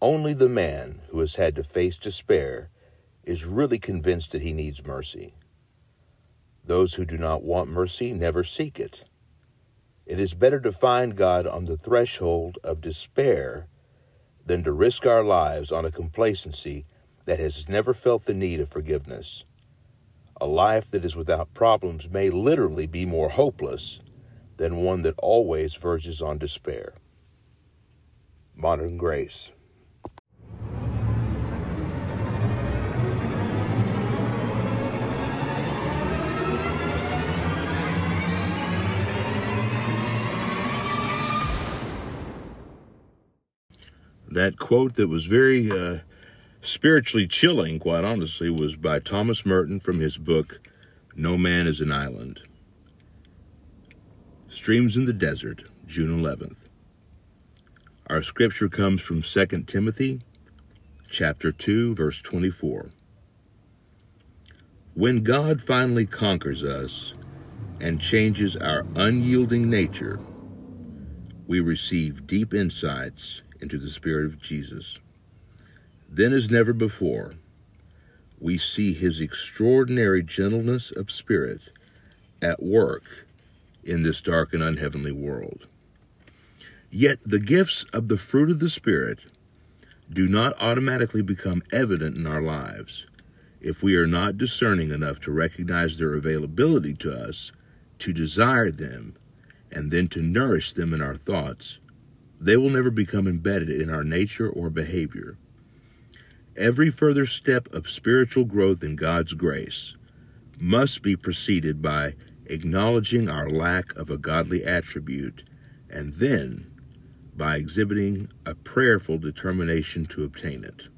Only the man who has had to face despair is really convinced that he needs mercy. Those who do not want mercy never seek it. It is better to find God on the threshold of despair than to risk our lives on a complacency that has never felt the need of forgiveness. A life that is without problems may literally be more hopeless than one that always verges on despair. Modern Grace. That quote that was very uh, spiritually chilling, quite honestly, was by Thomas Merton from his book, No Man is an Island. Streams in the Desert, June 11th. Our scripture comes from 2 Timothy chapter 2 verse 24. When God finally conquers us and changes our unyielding nature, we receive deep insights into the spirit of Jesus. Then as never before, we see his extraordinary gentleness of spirit at work in this dark and unheavenly world. Yet the gifts of the fruit of the Spirit do not automatically become evident in our lives if we are not discerning enough to recognize their availability to us, to desire them, and then to nourish them in our thoughts. They will never become embedded in our nature or behavior. Every further step of spiritual growth in God's grace must be preceded by acknowledging our lack of a godly attribute, and then by exhibiting a prayerful determination to obtain it.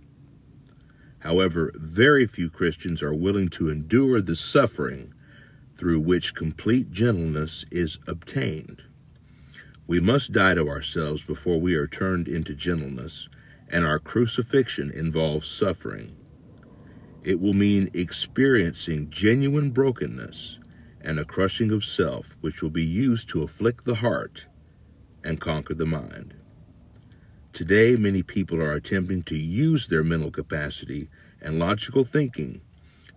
However, very few Christians are willing to endure the suffering through which complete gentleness is obtained. We must die to ourselves before we are turned into gentleness, and our crucifixion involves suffering. It will mean experiencing genuine brokenness and a crushing of self, which will be used to afflict the heart and conquer the mind. Today, many people are attempting to use their mental capacity and logical thinking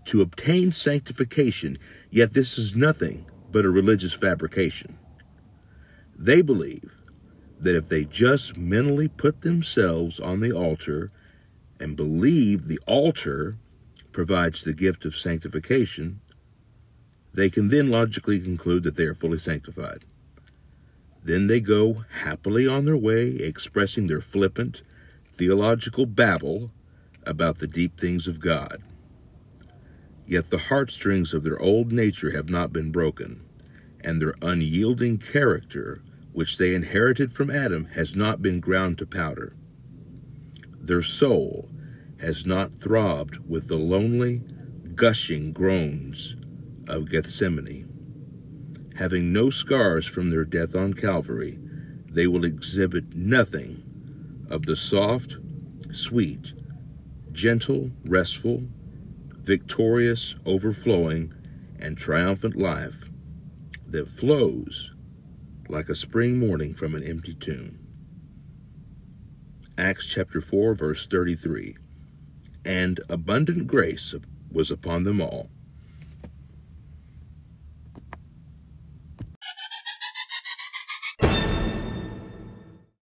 to obtain sanctification, yet this is nothing but a religious fabrication. They believe that if they just mentally put themselves on the altar and believe the altar provides the gift of sanctification, they can then logically conclude that they are fully sanctified. Then they go happily on their way, expressing their flippant, theological babble about the deep things of God. Yet the heartstrings of their old nature have not been broken, and their unyielding character, which they inherited from Adam, has not been ground to powder. Their soul has not throbbed with the lonely, gushing groans of Gethsemane. Having no scars from their death on Calvary, they will exhibit nothing of the soft, sweet, gentle, restful, victorious, overflowing, and triumphant life that flows like a spring morning from an empty tomb. Acts chapter 4, verse 33 And abundant grace was upon them all